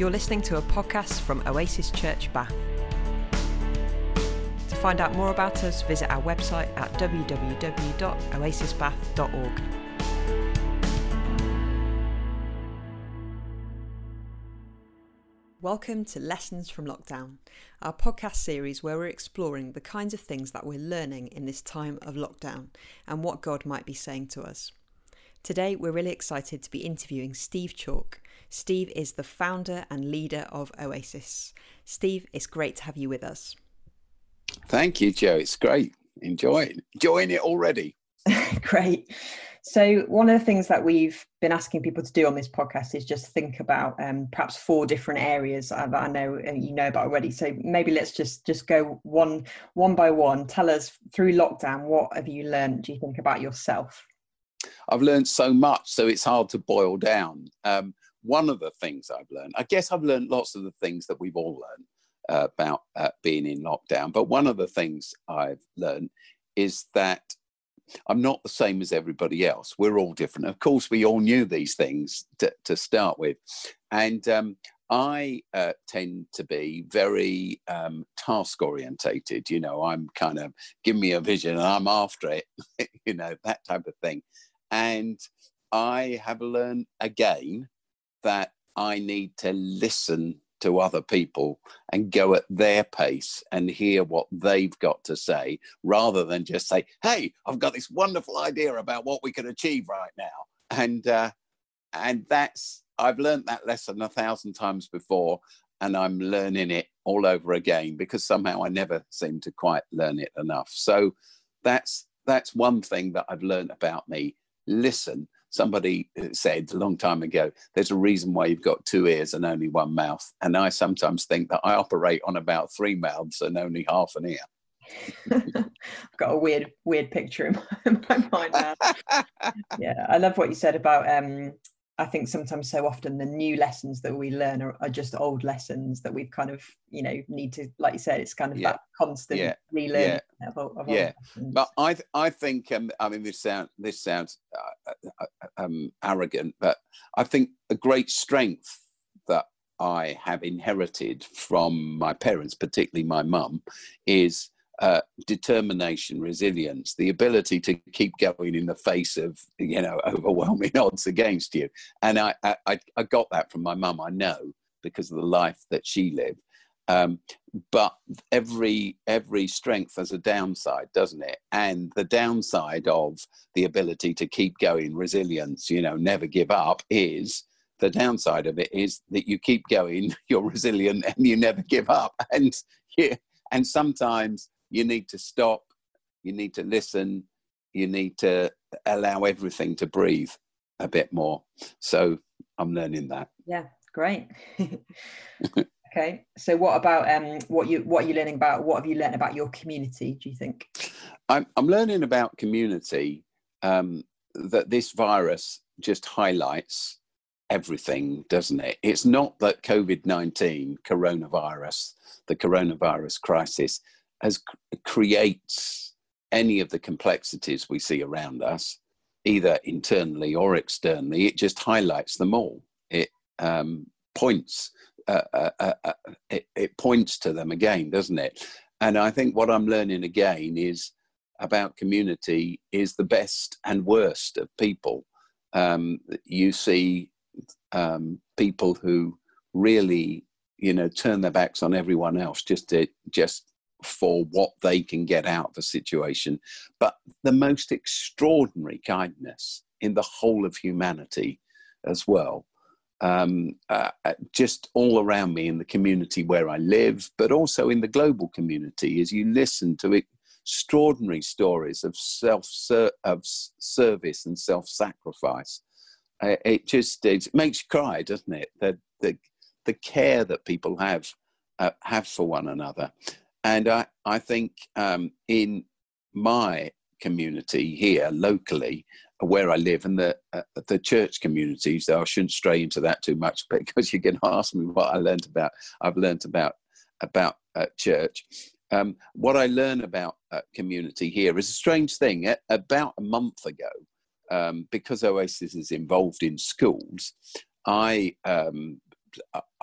You're listening to a podcast from Oasis Church Bath. To find out more about us, visit our website at www.oasisbath.org. Welcome to Lessons from Lockdown, our podcast series where we're exploring the kinds of things that we're learning in this time of lockdown and what God might be saying to us. Today, we're really excited to be interviewing Steve Chalke. Steve is the founder and leader of Oasis. Steve, it's great to have you with us. Thank you, Joe. It's great. Enjoying enjoying it already. great. So, one of the things that we've been asking people to do on this podcast is just think about um, perhaps four different areas that I know uh, you know about already. So maybe let's just just go one one by one. Tell us through lockdown, what have you learned? Do you think about yourself? I've learned so much, so it's hard to boil down. Um, one of the things I've learned, I guess I've learned lots of the things that we've all learned uh, about uh, being in lockdown, but one of the things I've learned is that I'm not the same as everybody else. We're all different. Of course, we all knew these things to, to start with. And um, I uh, tend to be very um, task orientated. You know, I'm kind of give me a vision and I'm after it, you know, that type of thing. And I have learned again that I need to listen to other people and go at their pace and hear what they've got to say rather than just say, Hey, I've got this wonderful idea about what we can achieve right now. And, uh, and that's, I've learned that lesson a thousand times before and I'm learning it all over again because somehow I never seem to quite learn it enough. So that's, that's one thing that I've learned about me listen. Somebody said a long time ago, there's a reason why you've got two ears and only one mouth. And I sometimes think that I operate on about three mouths and only half an ear. I've got a weird, weird picture in my, in my mind now. yeah, I love what you said about um, I think sometimes so often the new lessons that we learn are, are, just old lessons that we've kind of, you know, need to, like you said, it's kind of yeah. that constant yeah. relearning. Yeah, of, of yeah. but I, th- I think, um, I mean, this sound, this sounds uh, uh, uh, um, arrogant, but I think a great strength that I have inherited from my parents, particularly my mum, is uh, determination, resilience, the ability to keep going in the face of you know overwhelming odds against you. And I I, I got that from my mum. I know because of the life that she lived. Um, but every every strength has a downside, doesn't it? And the downside of the ability to keep going, resilience, you know, never give up, is the downside of it is that you keep going, you're resilient, and you never give up. And yeah, and sometimes you need to stop, you need to listen, you need to allow everything to breathe a bit more. So I'm learning that. Yeah, great. okay, so what about um, what you what are you learning about? What have you learned about your community? Do you think? I'm I'm learning about community um, that this virus just highlights everything, doesn't it? It's not that COVID 19, coronavirus, the coronavirus crisis as creates any of the complexities we see around us, either internally or externally. It just highlights them all. It um, points uh, uh, uh, uh, it, it points to them again, doesn't it? And I think what I'm learning again is about community is the best and worst of people. Um, you see um, people who really, you know, turn their backs on everyone else just to just for what they can get out of a situation, but the most extraordinary kindness in the whole of humanity as well. Um, uh, uh, just all around me in the community where I live, but also in the global community, as you listen to extraordinary stories of self of service and self sacrifice. Uh, it just it makes you cry, doesn't it? The the the care that people have uh, have for one another. And I, I think um, in my community here locally, where I live, and the uh, the church communities, though I shouldn't stray into that too much because you're going to ask me what I learned about. I've learned about about uh, church. Um, what I learn about uh, community here is a strange thing. About a month ago, um, because Oasis is involved in schools, I um,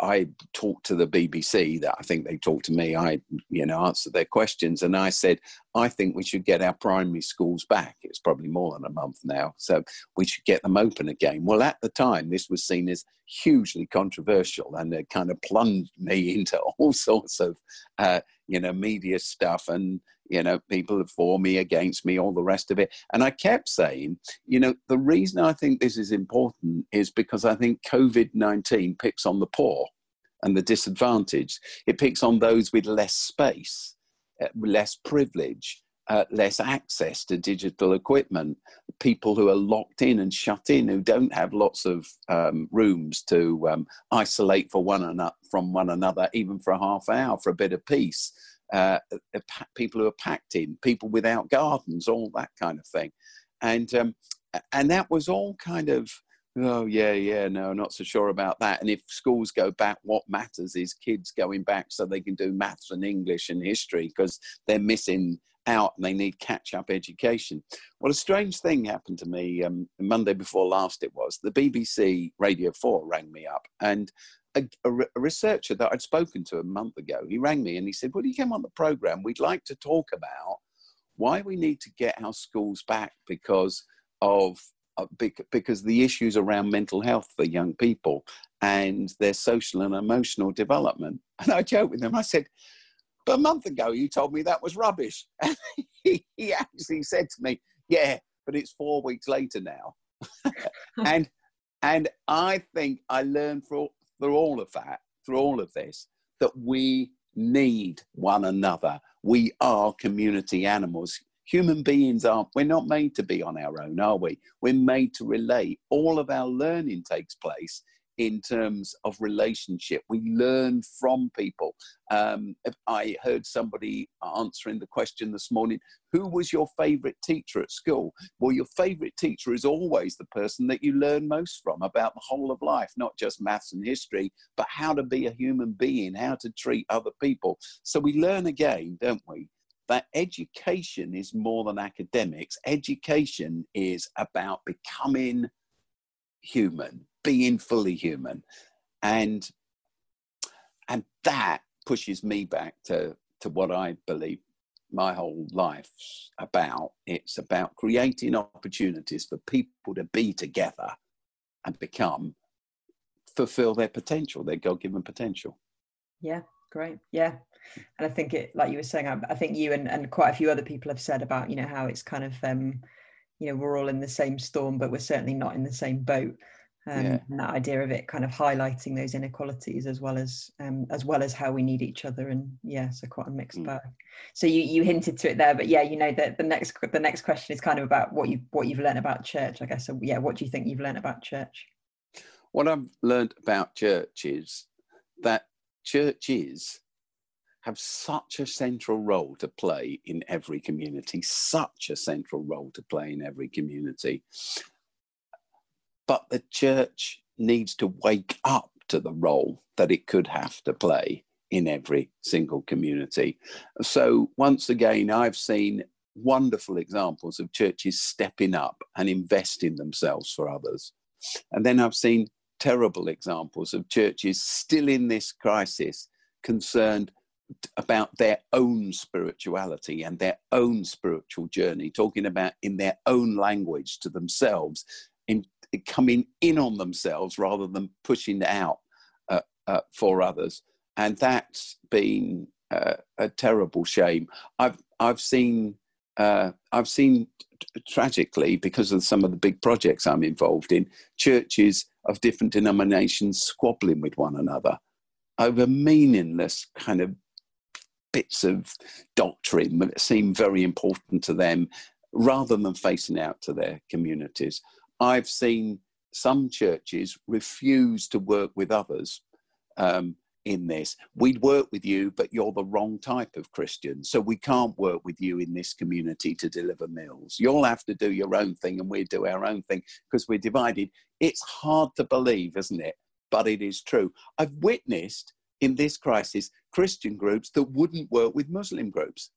I talked to the BBC that I think they talked to me. I, you know, answered their questions, and I said, I think we should get our primary schools back. It's probably more than a month now, so we should get them open again. Well, at the time, this was seen as hugely controversial, and it kind of plunged me into all sorts of, uh, you know, media stuff and you know, people for me, against me, all the rest of it. And I kept saying, you know, the reason I think this is important is because I think COVID 19 picks on the poor and the disadvantaged. It picks on those with less space, uh, less privilege. Uh, less access to digital equipment, people who are locked in and shut in, who don't have lots of um, rooms to um, isolate for one another, from one another, even for a half hour for a bit of peace uh, people who are packed in, people without gardens, all that kind of thing. And, um, and that was all kind of, oh, yeah, yeah, no, not so sure about that. And if schools go back, what matters is kids going back so they can do maths and English and history because they're missing out and they need catch up education. Well, a strange thing happened to me um, Monday before last, it was. The BBC Radio 4 rang me up and a, a, a, researcher that I'd spoken to a month ago, he rang me and he said, Well, you came on the program. We'd like to talk about why we need to get our schools back because of uh, because the issues around mental health for young people and their social and emotional development. And I joked with him. I said, "But a month ago, you told me that was rubbish." He, he actually said to me, "Yeah, but it's four weeks later now." and and I think I learned from through all of that, through all of this, that we need one another. We are community animals. Human beings aren't, we're not made to be on our own, are we? We're made to relate. All of our learning takes place in terms of relationship. We learn from people. Um, I heard somebody answering the question this morning who was your favorite teacher at school? Well, your favorite teacher is always the person that you learn most from about the whole of life, not just maths and history, but how to be a human being, how to treat other people. So we learn again, don't we? That education is more than academics. Education is about becoming human, being fully human. And and that pushes me back to, to what I believe my whole life's about. It's about creating opportunities for people to be together and become, fulfill their potential, their God given potential. Yeah, great. Yeah. And I think it, like you were saying, I, I, think you and, and quite a few other people have said about, you know, how it's kind of, um, you know, we're all in the same storm, but we're certainly not in the same boat um, yeah. and that idea of it kind of highlighting those inequalities as well as um, as well as how we need each other and yeah so quite a mixed mm. bag so you you hinted to it there but yeah you know that the next the next question is kind of about what you what you've learned about church i guess so yeah what do you think you've learned about church what i've learned about church is that churches have such a central role to play in every community such a central role to play in every community but the church needs to wake up to the role that it could have to play in every single community. So, once again, I've seen wonderful examples of churches stepping up and investing themselves for others. And then I've seen terrible examples of churches still in this crisis concerned about their own spirituality and their own spiritual journey, talking about in their own language to themselves, in coming in on themselves rather than pushing out uh, uh, for others, and that's been uh, a terrible shame. I've I've seen uh, I've seen tragically because of some of the big projects I'm involved in, churches of different denominations squabbling with one another over meaningless kind of bits of doctrine that seem very important to them rather than facing out to their communities. I've seen some churches refuse to work with others um, in this. We'd work with you, but you're the wrong type of Christian. So we can't work with you in this community to deliver meals. You'll have to do your own thing and we do our own thing because we're divided. It's hard to believe, isn't it? But it is true. I've witnessed in this crisis Christian groups that wouldn't work with Muslim groups.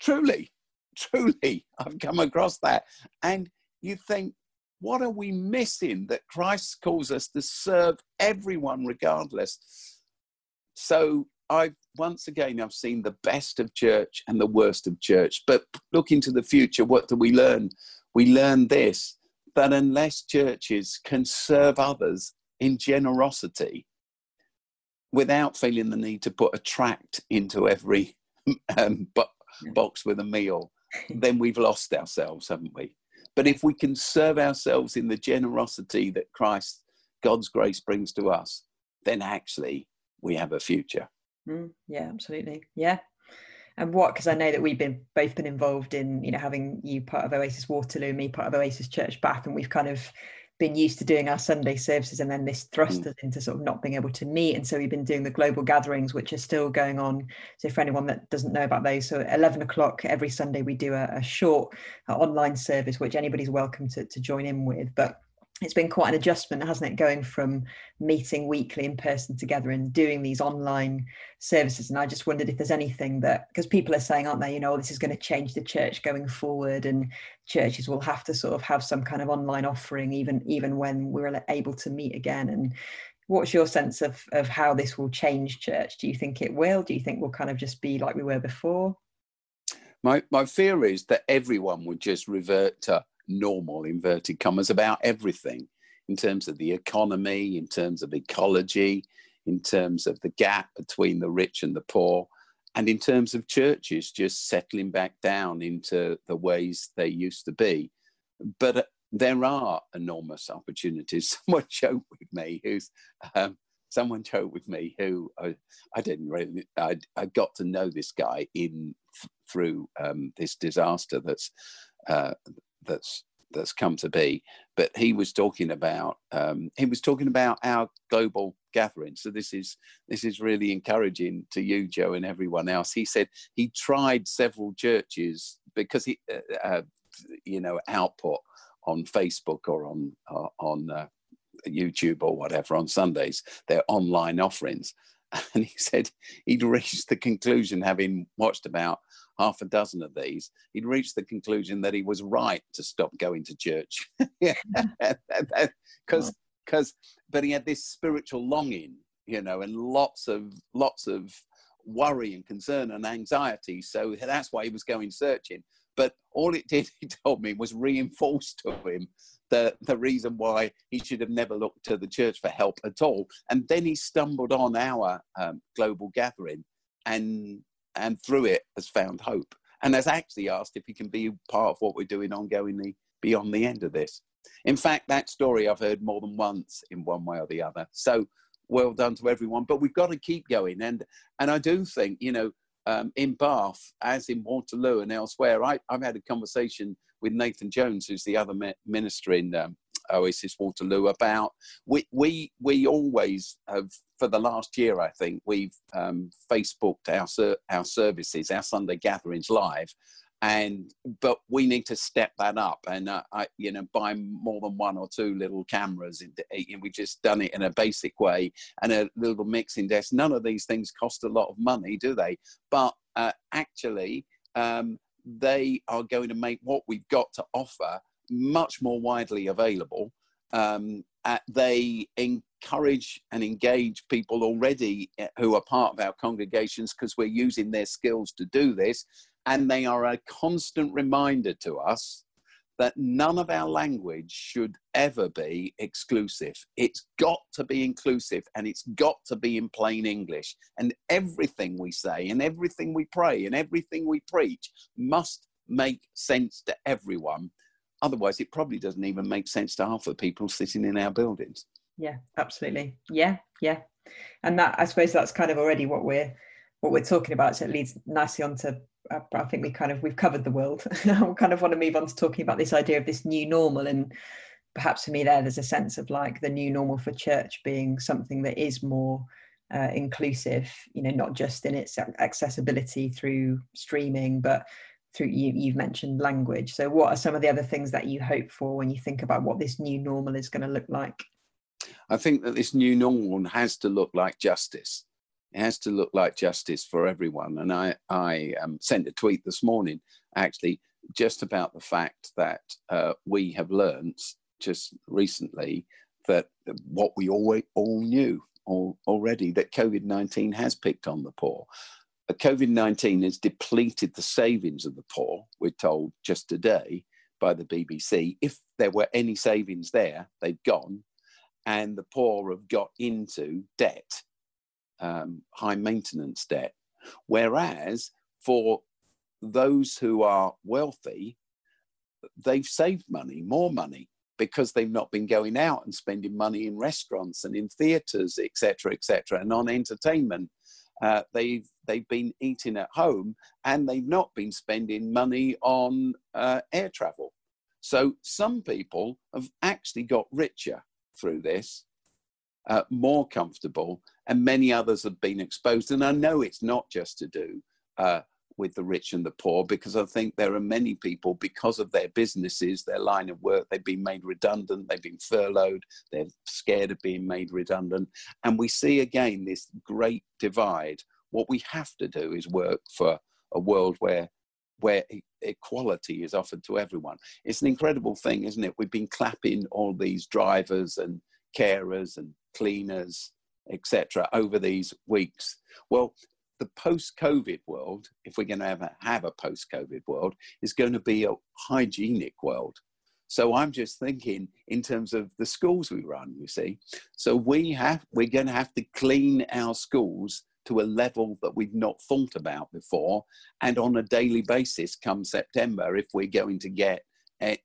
Truly, truly, I've come across that. And you think, what are we missing that Christ calls us to serve everyone regardless? So I've once again I've seen the best of church and the worst of church. But look into the future, what do we learn? We learn this that unless churches can serve others in generosity without feeling the need to put a tract into every um, box with a meal, then we've lost ourselves, haven't we? But if we can serve ourselves in the generosity that Christ, God's grace brings to us, then actually we have a future. Mm, yeah, absolutely. Yeah. And what? Because I know that we've been both been involved in, you know, having you part of Oasis Waterloo, me part of Oasis Church Bath, and we've kind of been used to doing our Sunday services, and then this thrust mm. us into sort of not being able to meet. And so we've been doing the global gatherings, which are still going on. So for anyone that doesn't know about those, so at 11 o'clock every Sunday we do a, a short uh, online service, which anybody's welcome to, to join in with. But it's been quite an adjustment, hasn't it? Going from meeting weekly in person together and doing these online services. And I just wondered if there's anything that, because people are saying, aren't they, you know, oh, this is going to change the church going forward, and churches will have to sort of have some kind of online offering, even even when we're able to meet again. And what's your sense of of how this will change church? Do you think it will? Do you think we'll kind of just be like we were before? My my fear is that everyone would just revert to normal, inverted commas, about everything in terms of the economy, in terms of ecology, in terms of the gap between the rich and the poor, and in terms of churches just settling back down into the ways they used to be. But uh, there are enormous opportunities. Someone joked with me who's um, someone joked with me who I, I didn't really I, I got to know this guy in through um, this disaster that's uh, that's that's come to be. But he was talking about um, he was talking about our global gathering. So this is this is really encouraging to you, Joe, and everyone else. He said he tried several churches because he, uh, uh, you know, output on Facebook or on uh, on uh, YouTube or whatever on Sundays, their online offerings. And he said he'd reached the conclusion, having watched about half a dozen of these, he'd reached the conclusion that he was right to stop going to church. Because, because, but he had this spiritual longing, you know, and lots of, lots of worry and concern and anxiety. So that's why he was going searching. But all it did, he told me, was reinforce to him the, the reason why he should have never looked to the church for help at all. And then he stumbled on our um, global gathering and and through it has found hope and has actually asked if he can be part of what we're doing ongoingly beyond the end of this. In fact, that story I've heard more than once in one way or the other. So well done to everyone, but we've got to keep going. And and I do think, you know, um, in Bath, as in Waterloo and elsewhere, I, have had a conversation with Nathan Jones, who's the other minister in um, Oasis Waterloo about. We we we always have for the last year I think we've um, Facebooked our our services our Sunday gatherings live and but we need to step that up. And uh, I, you know buy more than one or two little cameras and, and we just done it in a basic way and a little mixing desk. None of these things cost a lot of money do they? But uh, actually um, they are going to make what we've got to offer much more widely available. Um, they encourage and engage people already uh, who are part of our congregations because we're using their skills to do this. And they are a constant reminder to us that none of our language should ever be exclusive. It's got to be inclusive and it's got to be in plain English. And everything we say and everything we pray and everything we preach must make sense to everyone Otherwise, it probably doesn't even make sense to half the people sitting in our buildings. Yeah, absolutely. Yeah, yeah. And that I suppose that's kind of already what we're what we're talking about. So it leads nicely on to uh, I think we kind of we've covered the world. I kind of want to move on to talking about this idea of this new normal and perhaps for me there there's a sense of like the new normal for church being something that is more uh, inclusive you know not just in its accessibility through streaming but through you you've mentioned language. So what are some of the other things that you hope for when you think about what this new normal is going to look like? I think that this new normal has to look like justice. It has to look like justice for everyone. And i i um, sent a tweet this morning actually just about the fact that uh, we have learned just recently that what we all, all knew already that COVID 19 has picked on the poor. COVID 19 has depleted the savings of the poor, we're told just today by the BBC. If there were any savings there, they've gone, and the poor have got into debt, um, high maintenance debt. Whereas for those who are wealthy, they've saved money, more money, because they've not been going out and spending money in restaurants and in theatres, etc., etc., and on entertainment. Uh, they've they've been eating at home and they've not been spending money on uh, air travel. So some people have actually got richer through this, uh, more comfortable, and many others have been exposed. And I know it's not just to do uh, with the rich and the poor because I think there are many people, because of their businesses, their line of work, they've been made redundant, they've been furloughed, they're scared of being made redundant. And we see again this great divide. What we have to do is work for a world where where equality is offered to everyone. It's an incredible thing, isn't it? We've been clapping all these drivers and carers and cleaners, etc., over these weeks. Well, the post-COVID world, if we're going to have a, have a post-COVID world, is going to be a hygienic world. So I'm just thinking in terms of the schools we run. You see, so we have we're going to have to clean our schools to a level that we've not thought about before, and on a daily basis. Come September, if we're going to get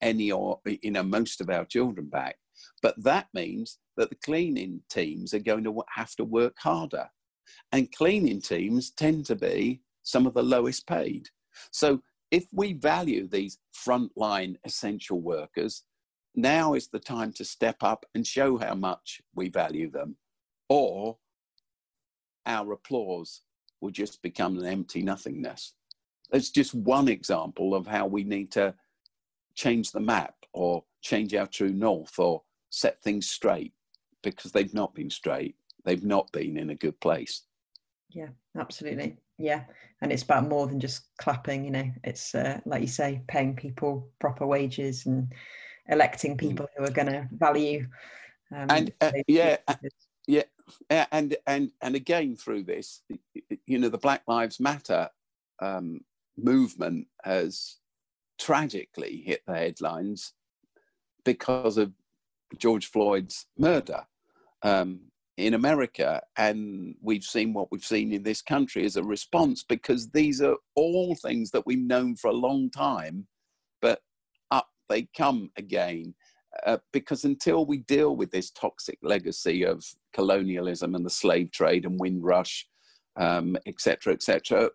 any or you know most of our children back, but that means that the cleaning teams are going to have to work harder and cleaning teams tend to be some of the lowest paid. So if we value these frontline essential workers, now is the time to step up and show how much we value them, or our applause will just become an empty nothingness. That's just one example of how we need to change the map or change our true north or set things straight because they've not been straight. They've not been in a good place. Yeah, absolutely. Yeah. And it's about more than just clapping, you know, it's uh, like you say, paying people proper wages and electing mm. people who are going to value. Um, and uh, yeah, uh, yeah, and and and again through this, you know, the Black Lives Matter um, movement has tragically hit the headlines because of George Floyd's murder. Um, in America, and we've seen what we've seen in this country as a response because these are all things that we've known for a long time, but up they come again. Uh, because until we deal with this toxic legacy of colonialism and the slave trade and Windrush, um, etc., et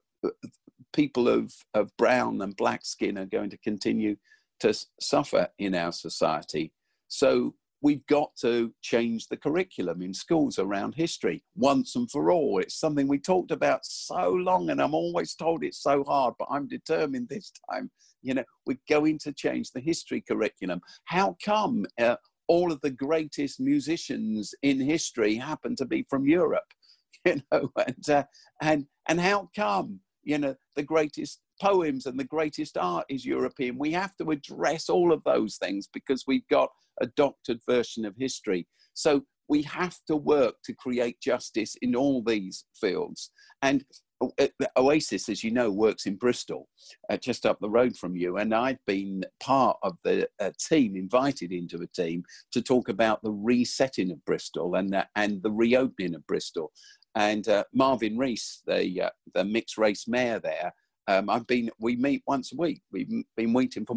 people of, of brown and black skin are going to continue to suffer in our society. So we've got to change the curriculum in schools around history once and for all. It's something we talked about so long, and I'm always told it's so hard, but I'm determined this time. You know, we're going to change the history curriculum. How come uh, all of the greatest musicians in history happen to be from Europe? You know, and uh, and and how come you know the greatest poems and the greatest art is European. We have to address all of those things because we've got a doctored version of history. So we have to work to create justice in all these fields. And uh, Oasis, as you know, works in Bristol, uh, just up the road from you. And I've been part of the uh, team, invited into a team to talk about the resetting of Bristol and, uh, and the reopening of Bristol. And uh, Marvin Reese, the, uh, the mixed race mayor there, um, I've been, we meet once a week. We've been waiting for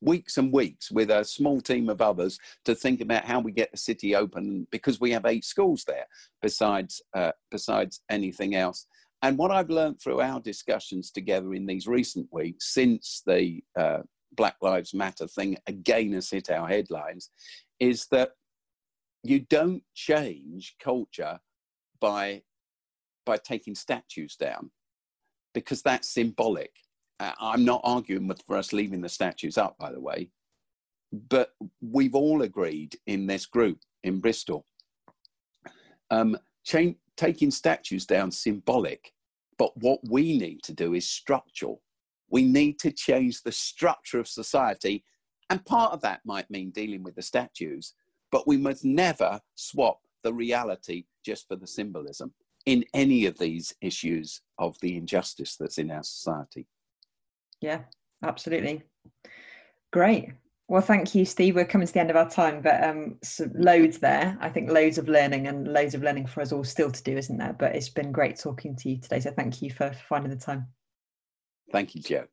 weeks and weeks with a small team of others to think about how we get the city open because we have eight schools there besides uh, besides anything else and what i've learned through our discussions together in these recent weeks since the uh, black lives matter thing again has hit our headlines is that you don't change culture by by taking statues down because that's symbolic I'm not arguing with, for us leaving the statues up, by the way, but we've all agreed in this group in Bristol, um, taking statues down symbolic, but what we need to do is structural. We need to change the structure of society And part of that might mean dealing with the statues, but we must never swap the reality just for the symbolism in any of these issues of the injustice that's in our society. Yeah, absolutely. Great. Well, thank you, Steve. We're coming to the end of our time, but um, so loads there. I think loads of learning and loads of learning for us all still to do, isn't there? But it's been great talking to you today. So thank you for finding the time. Thank you, Joe.